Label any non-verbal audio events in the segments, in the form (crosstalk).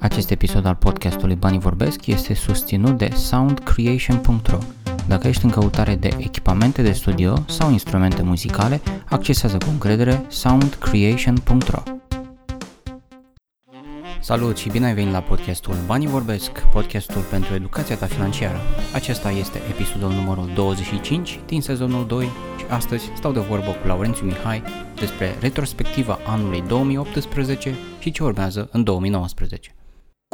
Acest episod al podcastului Banii Vorbesc este susținut de soundcreation.ro. Dacă ești în căutare de echipamente de studio sau instrumente muzicale, accesează cu încredere soundcreation.ro. Salut și bine ai venit la podcastul Banii Vorbesc, podcastul pentru educația ta financiară. Acesta este episodul numărul 25 din sezonul 2 și astăzi stau de vorbă cu Laurențiu Mihai despre retrospectiva anului 2018 și ce urmează în 2019.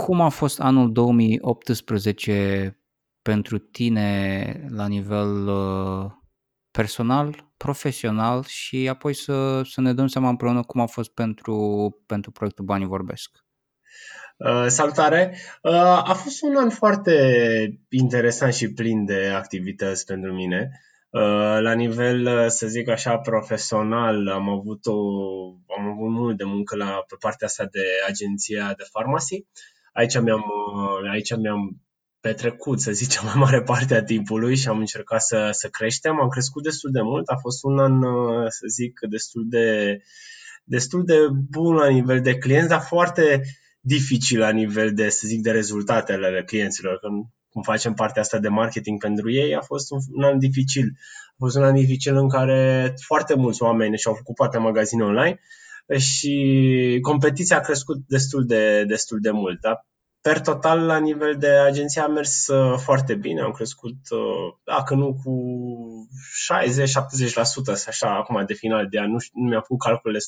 Cum a fost anul 2018 pentru tine la nivel uh, personal, profesional și apoi să, să ne dăm seama împreună cum a fost pentru, pentru proiectul Banii Vorbesc? Uh, salutare! Uh, a fost un an foarte interesant și plin de activități pentru mine. Uh, la nivel, uh, să zic așa, profesional, am avut, o, am avut mult de muncă la, pe partea asta de agenția de farmacie aici mi-am, uh, aici mi-am petrecut, să zicem, mai mare parte a timpului și am încercat să, să creștem. Am crescut destul de mult. A fost un an, uh, să zic, destul de, destul de bun la nivel de clienți, dar foarte dificil la nivel de, să zic, de rezultatele ale clienților. Când, cum facem partea asta de marketing pentru ei, a fost un, un an dificil. A fost un an dificil în care foarte mulți oameni și-au făcut poate magazine online și competiția a crescut destul de, destul de mult. Da? Per total, la nivel de agenție a mers uh, foarte bine, am crescut, uh, dacă nu cu 60-70%, așa, acum de final de an, nu, nu mi-am făcut calculele 100%,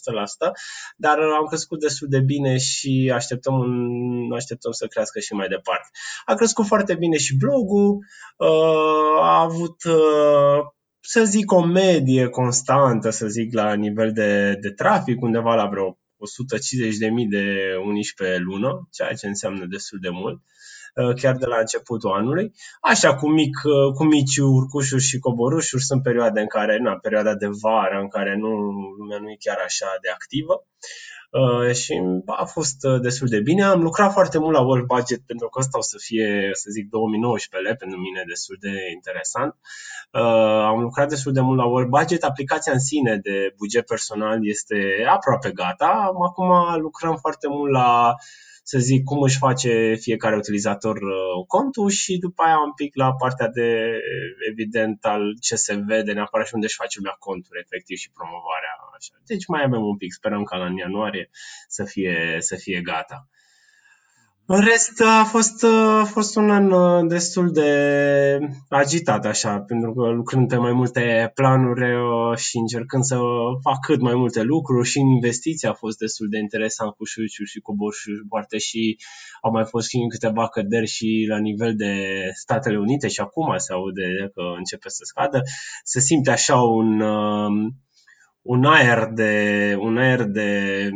dar am crescut destul de bine și așteptăm, un, așteptăm să crească și mai departe. A crescut foarte bine și blogul, uh, a avut să zic, o medie constantă, să zic, la nivel de, de trafic, undeva la vreo 150.000 de unici pe lună, ceea ce înseamnă destul de mult, uh, chiar de la începutul anului. Așa, cu, mic, uh, cu mici urcușuri și coborușuri, sunt perioade în care, na, perioada de vară, în care nu, lumea nu e chiar așa de activă. Uh, și a fost uh, destul de bine. Am lucrat foarte mult la World Budget pentru că asta o să fie, să zic, 2019 pentru mine destul de interesant. Uh, am lucrat destul de mult la World Budget. Aplicația în sine de buget personal este aproape gata. Acum lucrăm foarte mult la să zic, cum își face fiecare utilizator uh, contul și după aia un pic la partea de, evident, al ce se vede neapărat și unde își face lumea contul, efectiv, și promovarea. Așa. Deci mai avem un pic, sperăm ca în ianuarie să fie, să fie gata. În rest, a fost, a fost un an uh, destul de agitat, așa, pentru că lucrând pe mai multe planuri uh, și încercând să fac cât mai multe lucruri și în investiții a fost destul de interesant cu șuciuri și cu borșuri poate și au mai fost și câteva căderi și la nivel de Statele Unite și acum se aude că începe să scadă. Se simte așa un, uh, un aer de, un aer de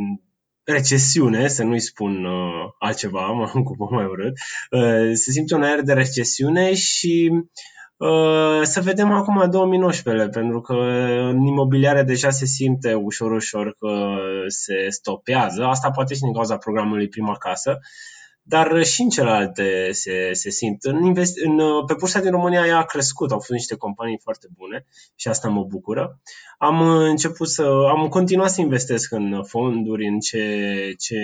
recesiune, să nu-i spun uh, altceva, (laughs) mă ocupă mai urât, uh, se simte un aer de recesiune și uh, să vedem acum 2019, pentru că în imobiliare deja se simte ușor, ușor că se stopează. Asta poate și din cauza programului Prima Casă, dar și în celelalte se, se simt. În invest, în, pe bursa din România ea a crescut, au fost niște companii foarte bune și asta mă bucură. Am început să, am continuat să investesc în fonduri, în ce, ce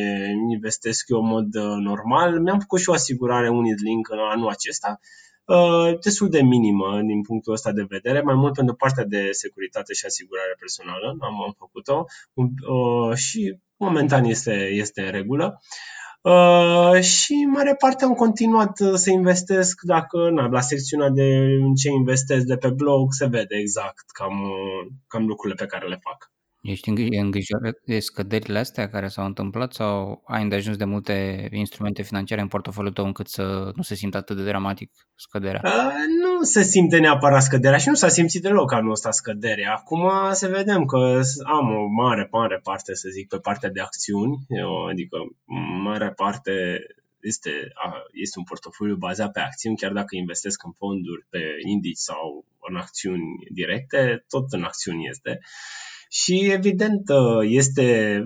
investesc eu în mod uh, normal. Mi-am făcut și o asigurare Link în anul acesta, uh, destul de minimă din punctul ăsta de vedere, mai mult pentru partea de securitate și asigurare personală, am, am făcut-o uh, și momentan este, este în regulă. Uh, și în mare parte am continuat uh, să investesc dacă na, la secțiunea de în ce investesc de pe blog se vede exact cam, uh, cam lucrurile pe care le fac. Ești îngrijorat de scăderile astea care s-au întâmplat sau ai îndeajuns de multe instrumente financiare în portofoliul tău încât să nu se simtă atât de dramatic scăderea? Uh, nu se simte neapărat scăderea și nu s-a simțit deloc anul ăsta scăderea. Acum să vedem că am o mare, mare parte, să zic, pe partea de acțiuni, adică mare parte este, este un portofoliu bazat pe acțiuni, chiar dacă investesc în fonduri pe indici sau în acțiuni directe, tot în acțiuni este. Uh, și evident este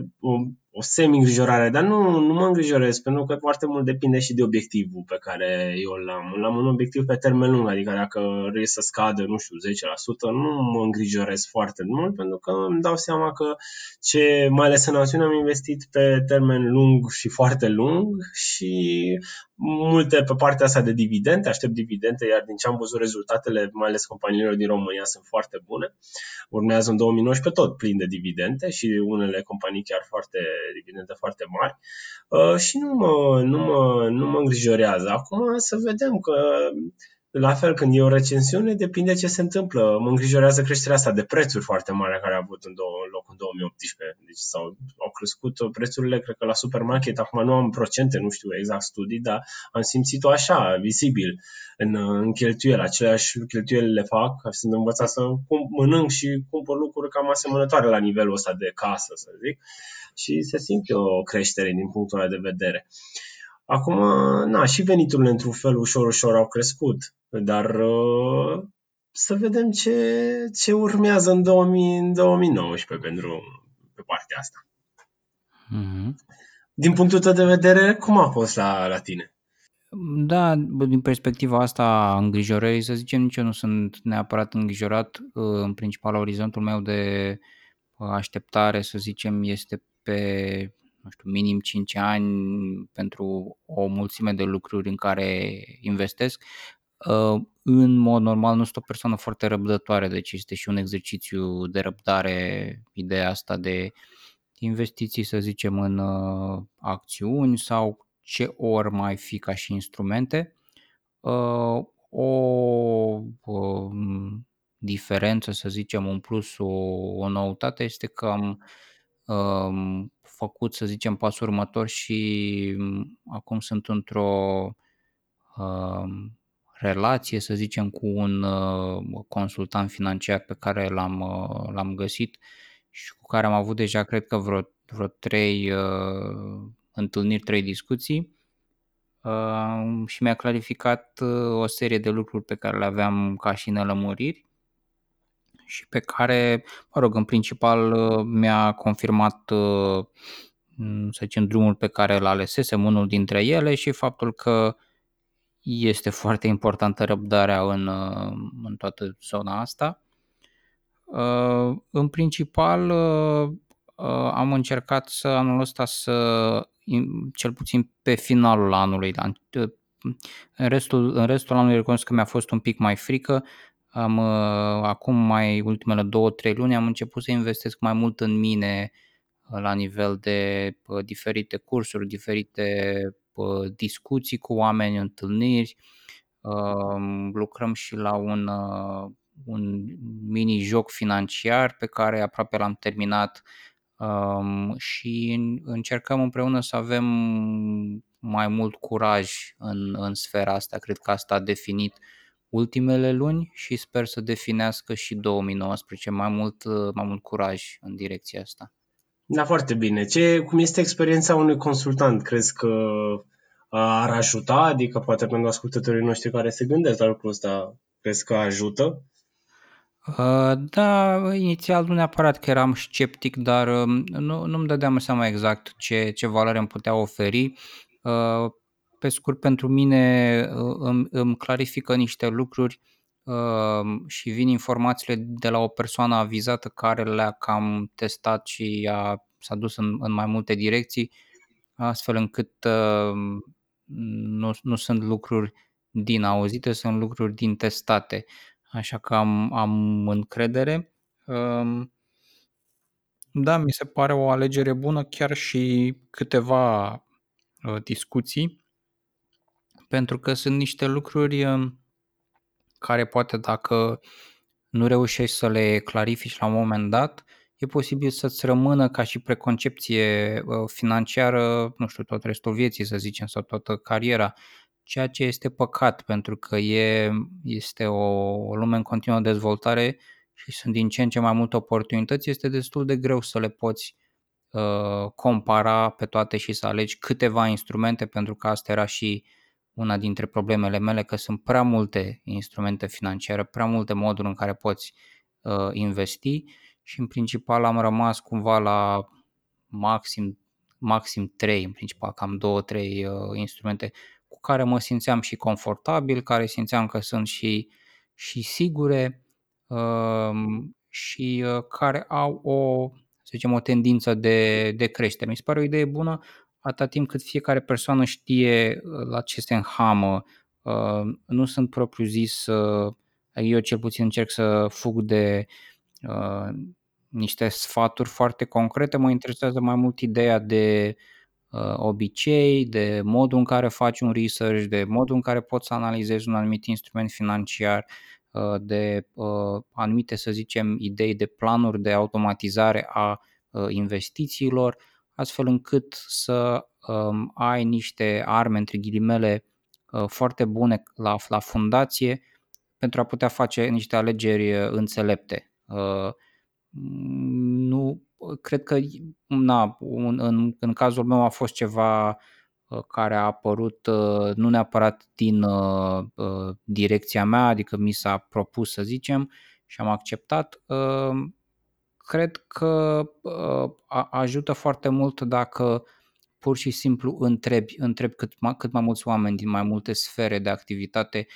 o semi-îngrijorare, dar nu, nu mă îngrijorez, pentru că foarte mult depinde și de obiectivul pe care eu l-am. L-am un obiectiv pe termen lung, adică dacă vrei să scadă, nu știu, 10%, nu mă îngrijorez foarte mult, pentru că îmi dau seama că, ce, mai ales în acțiune, am investit pe termen lung și foarte lung și multe pe partea asta de dividende, aștept dividende, iar din ce am văzut rezultatele, mai ales companiilor din România, sunt foarte bune. Urmează în 2019 tot plin de dividende și unele companii chiar foarte dividende foarte mari uh, și nu mă, nu, mă, nu mă îngrijorează. Acum să vedem că la fel, când e o recensiune, depinde ce se întâmplă. Mă îngrijorează creșterea asta de prețuri foarte mare care a avut în, două, loc în 2018. Deci s-au, au crescut prețurile, cred că la supermarket. Acum nu am procente, nu știu exact studii, dar am simțit-o așa, vizibil, în, în cheltuieli. Aceleași cheltuieli le fac, sunt învățat să cum, mănânc și cumpăr lucruri cam asemănătoare la nivelul ăsta de casă, să zic. Și se simte o creștere din punctul ăla de vedere. Acum, na, și veniturile într-un fel ușor, ușor au crescut, dar uh, să vedem ce, ce urmează în, 2000, în 2019 pentru pe partea asta. Mm-hmm. Din punctul tău de vedere, cum a fost la, la tine? Da, din perspectiva asta îngrijorării, să zicem, nici eu nu sunt neapărat îngrijorat. Uh, în principal, orizontul meu de așteptare, să zicem, este pe nu știu, minim 5 ani pentru o mulțime de lucruri în care investesc. Uh, în mod normal nu sunt o persoană foarte răbdătoare, deci este și un exercițiu de răbdare ideea asta de investiții, să zicem, în uh, acțiuni sau ce ori mai fi ca și instrumente. Uh, o diferență, să zicem, un plus, o, o noutate este că am um, făcut, să zicem, pasul următor și mm, acum sunt într-o uh, relație, să zicem, cu un uh, consultant financiar pe care l-am, uh, l-am găsit și cu care am avut deja, cred că, vreo, vreo trei uh, întâlniri, trei discuții. Uh, și mi-a clarificat uh, o serie de lucruri pe care le aveam ca și nelămuriri și pe care, mă rog, în principal uh, mi-a confirmat, uh, să zicem, drumul pe care îl alesesem, unul dintre ele și faptul că este foarte importantă răbdarea în, uh, în toată zona asta. În principal, am încercat să anul ăsta să, cel puțin pe finalul anului, în restul, în restul anului recunosc că mi-a fost un pic mai frică, am, uh, acum mai ultimele două, trei luni am început să investesc mai mult în mine uh, la nivel de uh, diferite cursuri, diferite discuții cu oameni, întâlniri. Um, lucrăm și la un, un mini-joc financiar pe care aproape l-am terminat um, și încercăm împreună să avem mai mult curaj în, în sfera asta. Cred că asta a definit uh, ultimele luni și sper să definească și 2019 mai mult, mai mult curaj în direcția asta. Da, foarte bine. Ce, cum este experiența unui consultant? Crezi că ar ajuta? Adică poate pentru ascultătorii noștri care se gândesc la lucrul ăsta, crezi că ajută? Da, inițial nu neapărat că eram sceptic, dar nu, nu-mi dădeam seama exact ce, ce valoare îmi putea oferi pe scurt, pentru mine uh, îmi, îmi clarifică niște lucruri uh, și vin informațiile de la o persoană avizată care le-a cam testat și a, s-a dus în, în mai multe direcții, astfel încât uh, nu, nu sunt lucruri din auzite, sunt lucruri din testate. Așa că am, am încredere. Um, da, mi se pare o alegere bună, chiar și câteva discuții pentru că sunt niște lucruri um, care poate dacă nu reușești să le clarifici la un moment dat, e posibil să-ți rămână ca și preconcepție uh, financiară, nu știu, tot restul vieții, să zicem, sau toată cariera, ceea ce este păcat, pentru că e, este o, o lume în continuă dezvoltare și sunt din ce în ce mai multe oportunități, este destul de greu să le poți uh, compara pe toate și să alegi câteva instrumente, pentru că asta era și uh, una dintre problemele mele că sunt prea multe instrumente financiare, prea multe moduri în care poți uh, investi și în principal am rămas cumva la maxim maxim trei în principal, cam două, trei uh, instrumente cu care mă simțeam și confortabil, care simțeam că sunt și, și sigure uh, și uh, care au o, să zicem, o tendință de, de creștere. Mi se pare o idee bună atâta timp cât fiecare persoană știe uh, la ce se înhamă. Uh, nu sunt propriu zis, uh, eu cel puțin încerc să fug de uh, niște sfaturi foarte concrete, mă interesează mai mult ideea de uh, obicei, de modul în care faci un research, de modul în care poți să analizezi un anumit instrument financiar, uh, de uh, anumite, să zicem, idei de planuri de automatizare a uh, investițiilor, astfel încât să um, ai niște arme, între ghilimele, uh, foarte bune la, la fundație pentru a putea face niște alegeri uh, înțelepte. Uh, nu, cred că na, un, în, în cazul meu a fost ceva uh, care a apărut uh, nu neapărat din uh, direcția mea, adică mi s-a propus să zicem și am acceptat. Cred că ajută foarte mult dacă pur și simplu întrebi, întrebi cât, mai, cât mai mulți oameni din mai multe sfere de activitate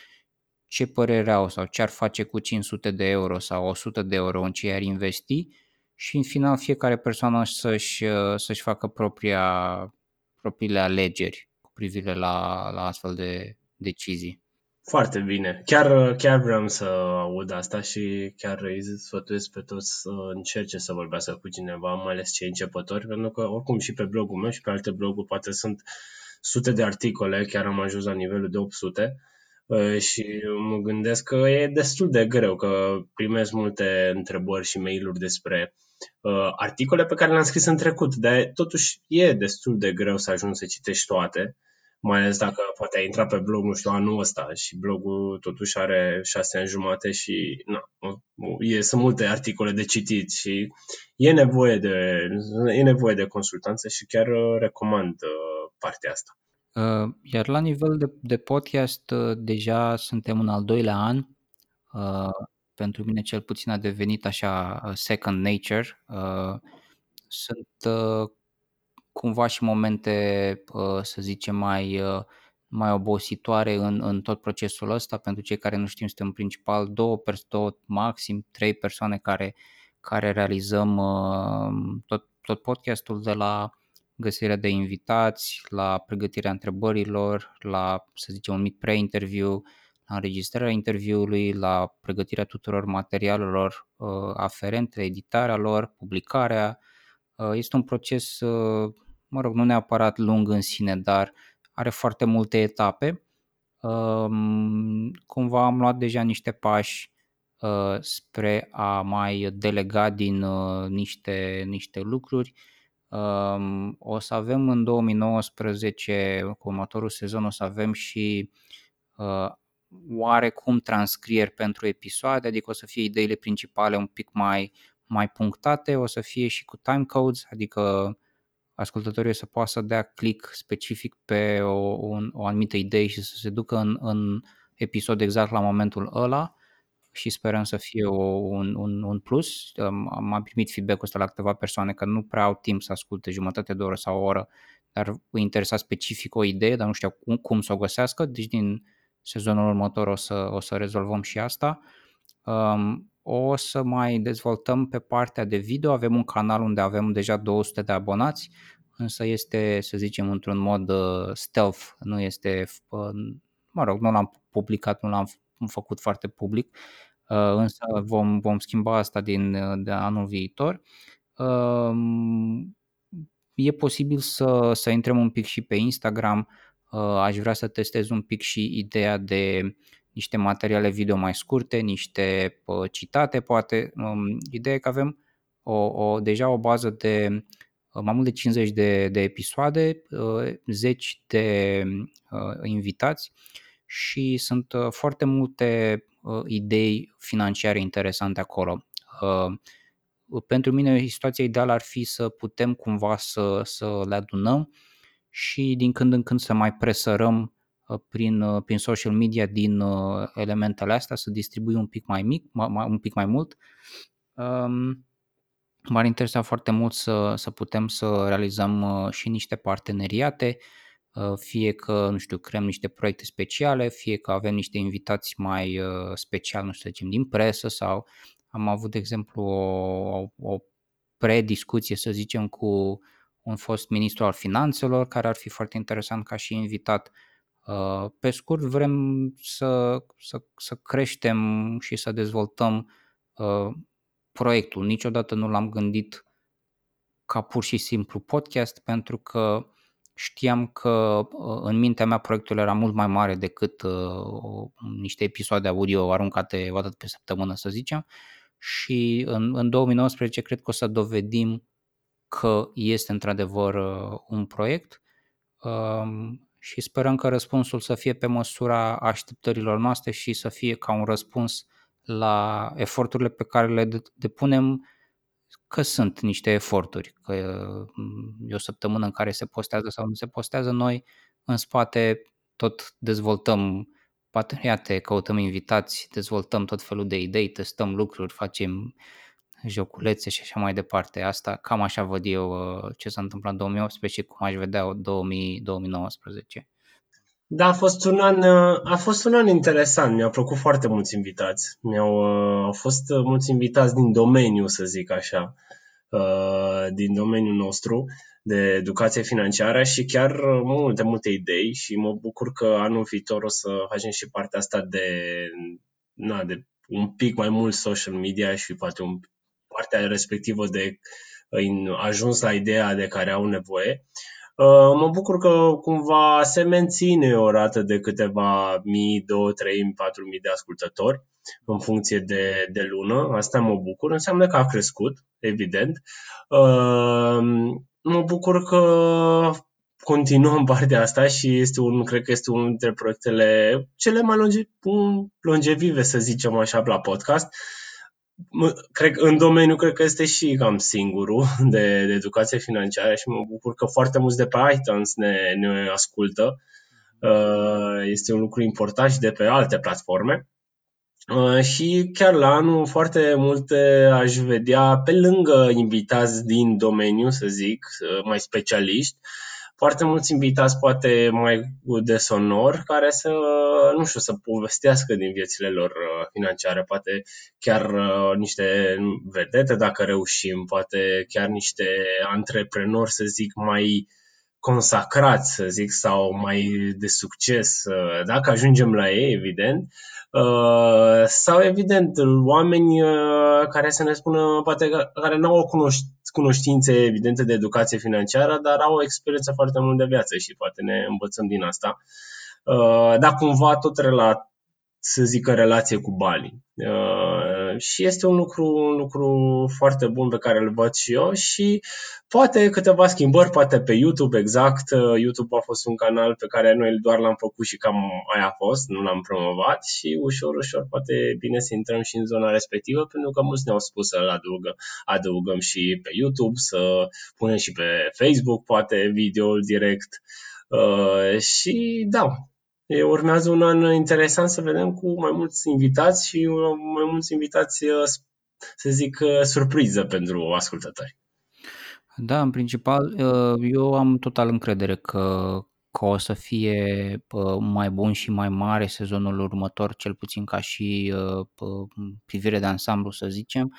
ce părere au sau ce ar face cu 500 de euro sau 100 de euro în ce ar investi și în final fiecare persoană să-și, să-și facă propria, propriile alegeri cu privire la, la astfel de decizii. Foarte bine. Chiar, chiar vreau să aud asta și chiar îi sfătuiesc pe toți să încerce să vorbească cu cineva, mai ales cei începători, pentru că oricum și pe blogul meu și pe alte bloguri poate sunt sute de articole, chiar am ajuns la nivelul de 800 uh, și mă gândesc că e destul de greu, că primesc multe întrebări și mail-uri despre uh, articole pe care le-am scris în trecut, dar totuși e destul de greu să ajungi să citești toate mai ales dacă poate ai intrat pe blog, nu știu, anul ăsta și blogul totuși are șase ani jumate și na, e, sunt multe articole de citit și e nevoie de, e nevoie de consultanță și chiar uh, recomand uh, partea asta. Uh, iar la nivel de, de podcast, deja suntem în al doilea an. Pentru mine cel puțin a devenit așa second nature. Sunt cumva și momente, uh, să zicem, mai, uh, mai obositoare în, în tot procesul ăsta. Pentru cei care nu știm, suntem în principal două, două maxim trei persoane care, care realizăm uh, tot, tot podcastul de la găsirea de invitați, la pregătirea întrebărilor, la, să zicem, un mic pre-interview, la înregistrarea interviului, la pregătirea tuturor materialelor aferente, editarea lor, publicarea. Este un proces mă rog, nu neapărat lung în sine, dar are foarte multe etape. Cumva am luat deja niște pași uh, spre a mai delega din uh, niște, niște lucruri. O să avem în 2019, cu următorul sezon, o să avem și uh, oarecum transcrieri pentru episoade, adică o să fie ideile principale un pic mai, mai punctate, o să fie și cu timecodes, adică ascultătorul să poată să dea click specific pe o, un, o anumită idee și să se ducă în, în episod exact la momentul ăla și sperăm să fie o, un, un, un plus. Am primit feedback-ul ăsta la câteva persoane că nu prea au timp să asculte jumătate de oră sau o oră, dar îi interesa specific o idee, dar nu știu cum, cum să o găsească, deci din sezonul următor o să, o să rezolvăm și asta. Um, o să mai dezvoltăm pe partea de video, avem un canal unde avem deja 200 de abonați, însă este, să zicem, într-un mod uh, stealth, nu este, uh, mă rog, nu l-am publicat, nu l-am făcut foarte public, uh, însă vom, vom schimba asta din de anul viitor. Um, e posibil să, să intrăm un pic și pe Instagram, aș vrea să testez un pic și ideea de niște materiale video mai scurte, niște uh, citate, poate. Um, ideea e că avem o, o, deja o bază de uh, mai mult de 50 de, de episoade, uh, zeci de uh, invitați și sunt uh, foarte multe uh, idei financiare interesante acolo. Uh, pentru mine situația ideală ar fi să putem cumva să, să le adunăm și din când în când să mai presărăm Uh, prin, uh, prin social media din uh, elementele astea, să distribui un pic mai mic, mai, un pic mai mult. Um, M-ar interesa foarte mult să, să putem să realizăm uh, și niște parteneriate, uh, fie că, nu știu, creăm niște proiecte speciale, fie că avem niște invitați mai uh, special, nu știu, zicem, din presă sau am avut, de exemplu, o, o prediscuție, să zicem, cu un fost ministru al finanțelor, care ar fi foarte interesant ca și invitat. Pe scurt, vrem să, să, să creștem și să dezvoltăm proiectul. Niciodată nu l-am gândit ca pur și simplu podcast pentru că știam că uh, în mintea mea proiectul era mult mai mare decât uh, niște episoade audio aruncate o dată pe săptămână, să zicem. Și în, în 2019 cred că o să dovedim că este într-adevăr uh, un proiect um, și sperăm că răspunsul să fie pe măsura așteptărilor noastre și să fie ca un răspuns la eforturile pe care le depunem, că sunt niște eforturi, că e o săptămână în care se postează sau nu se postează, noi în spate tot dezvoltăm parteneriate, căutăm invitați, dezvoltăm tot felul de idei, testăm lucruri, facem joculețe și așa mai departe. Asta cam așa văd eu uh, ce s-a întâmplat în 2018 și cum aș vedea 2019. Da, a fost un an, a fost un an interesant. Mi-au plăcut foarte mulți invitați. Mi-au, au fost mulți invitați din domeniu, să zic așa, uh, din domeniul nostru de educație financiară și chiar multe, multe idei și mă bucur că anul viitor o să facem și partea asta de, na, de un pic mai mult social media și poate un, partea respectivă de ajuns la ideea de care au nevoie. Uh, mă bucur că cumva se menține o rată de câteva mii, două, trei, patru mii de ascultători în funcție de, de lună. Asta mă bucur. Înseamnă că a crescut, evident. Uh, mă bucur că continuăm (laughs) partea asta și este un, cred că este unul dintre proiectele cele mai longe, longevive, să zicem așa, la podcast cred, în domeniu cred că este și cam singurul (laughs) de, de educație financiară și mă bucur că foarte mulți de pe iTunes ne, ne ascultă. Uh, este un lucru important și de pe alte platforme. Uh, și chiar la anul foarte multe aș vedea pe lângă invitați din domeniu, să zic, uh, mai specialiști, foarte mulți invitați poate mai de sonor care să, nu știu, să povestească din viețile lor uh, financiare, poate chiar uh, niște vedete dacă reușim, poate chiar niște antreprenori, să zic, mai consacrați, să zic, sau mai de succes, uh, dacă ajungem la ei, evident, Uh, sau, evident, oameni uh, care să ne spună, poate care nu au cunoștințe evidente de educație financiară, dar au o experiență foarte mult de viață și poate ne învățăm din asta. Uh, dar cumva tot relat, să zic, relație cu banii. Uh, și este un lucru, un lucru foarte bun pe care îl văd și eu și poate câteva schimbări, poate pe YouTube, exact. Uh, YouTube a fost un canal pe care noi doar l-am făcut și cam aia a fost, nu l-am promovat și ușor, ușor poate bine să intrăm și în zona respectivă pentru că mulți ne-au spus să-l adăugăm, adăugăm și pe YouTube, să punem și pe Facebook, poate videoul direct. Uh, și da, E, urmează un an interesant să vedem cu mai mulți invitați și mai mulți invitați, uh, să zic, uh, surpriză pentru ascultători. Da, în principal, uh, eu am total încredere că, că o să fie mai bun și mai mare sezonul următor, cel puțin ca și privire de ansamblu, să zicem.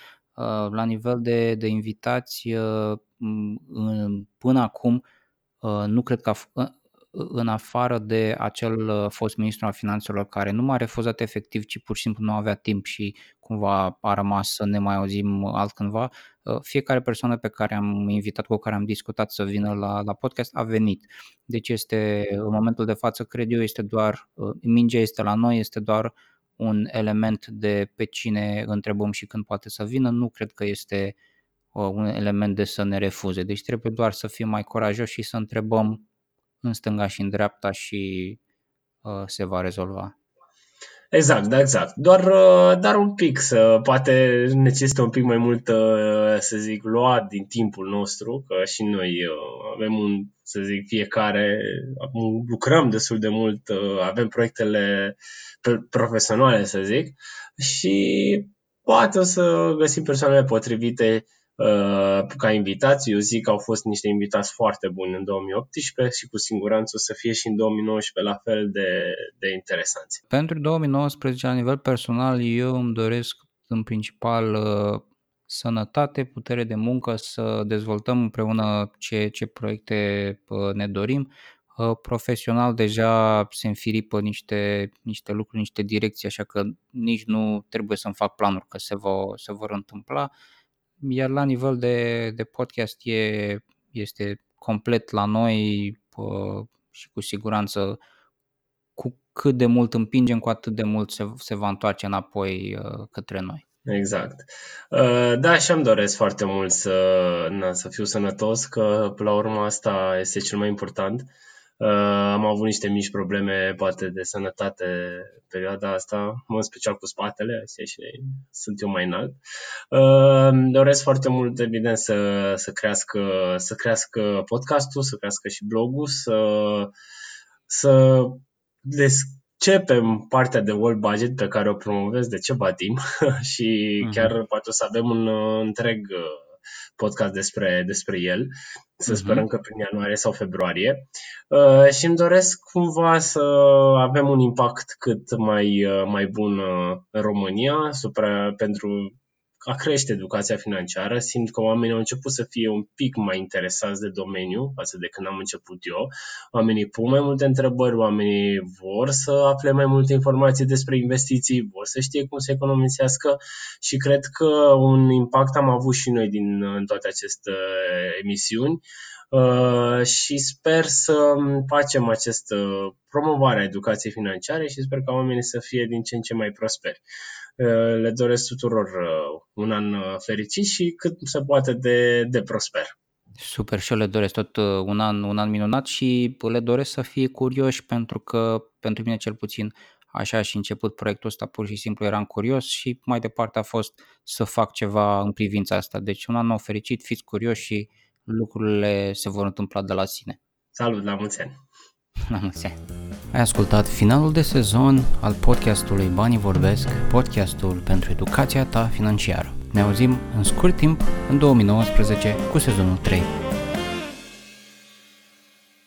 La nivel de, de invitați, până acum, nu cred că a, în afară de acel uh, fost ministru al finanțelor care nu m-a refuzat efectiv, ci pur și simplu nu avea timp și cumva a rămas să ne mai auzim altcândva, uh, fiecare persoană pe care am invitat, cu care am discutat să vină la, la podcast a venit. Deci este, în momentul de față, cred eu, este doar, uh, mingea este la noi, este doar un element de pe cine întrebăm și când poate să vină, nu cred că este un element de să ne refuze. Deci trebuie doar să fim mai curajoși și să întrebăm în stânga și în dreapta și uh, se va rezolva. Exact, da, exact. Doar, uh, dar un pic, să, poate necesită un pic mai mult, uh, să zic, luat din timpul nostru, că și noi uh, avem un, să zic, fiecare, lucrăm destul de mult, avem proiectele profesionale, să zic, și poate o să găsim persoanele potrivite uh, ca invitați. Eu zic că au fost niște invitați foarte buni în 2018 și cu siguranță o să fie și în 2019 la fel de, de interesanți. Pentru 2019, la nivel personal, eu îmi doresc în principal uh, sănătate, putere de muncă, să dezvoltăm împreună ce, ce proiecte uh, ne dorim. Uh, profesional deja se înfiripă niște, niște lucruri, niște direcții, așa că nici nu trebuie să-mi fac planuri că se, vor, se vor întâmpla. Iar la nivel de, de podcast e, este complet la noi și cu siguranță cu cât de mult împingem, cu atât de mult se, se va întoarce înapoi către noi. Exact. Uh, da, și am doresc foarte mult să, na, să fiu sănătos, că până la urmă asta este cel mai important. Uh, am avut niște mici probleme, poate, de sănătate perioada asta, în special cu spatele, astea și sunt eu mai înalt. Uh, doresc foarte mult, evident, să, să, crească, să crească podcastul, să crească și blogul, să, să des, începem partea de world budget pe care o promovez de ceva timp (laughs) și uh-huh. chiar poate o să avem un uh, întreg uh, podcast despre, despre el. Să uh-huh. sperăm că prin ianuarie sau februarie. Uh, și îmi doresc cumva să avem un impact cât mai, uh, mai bun uh, în România supra, pentru a crește educația financiară. Simt că oamenii au început să fie un pic mai interesați de domeniu față de când am început eu. Oamenii pun mai multe întrebări, oamenii vor să afle mai multe informații despre investiții, vor să știe cum să economisească și cred că un impact am avut și noi din în toate aceste emisiuni. Uh, și sper să facem această promovare a educației financiare și sper ca oamenii să fie din ce în ce mai prosperi. Uh, le doresc tuturor uh, un an uh, fericit și cât se poate de, de prosper. Super și eu le doresc tot un an, un an minunat și le doresc să fie curioși pentru că pentru mine cel puțin așa și început proiectul ăsta pur și simplu eram curios și mai departe a fost să fac ceva în privința asta. Deci un an nou fericit, fiți curioși și lucrurile se vor întâmpla de la sine. Salut, la mulți ani! La mulți ani! Ai ascultat finalul de sezon al podcastului Banii Vorbesc, podcastul pentru educația ta financiară. Ne auzim în scurt timp în 2019 cu sezonul 3.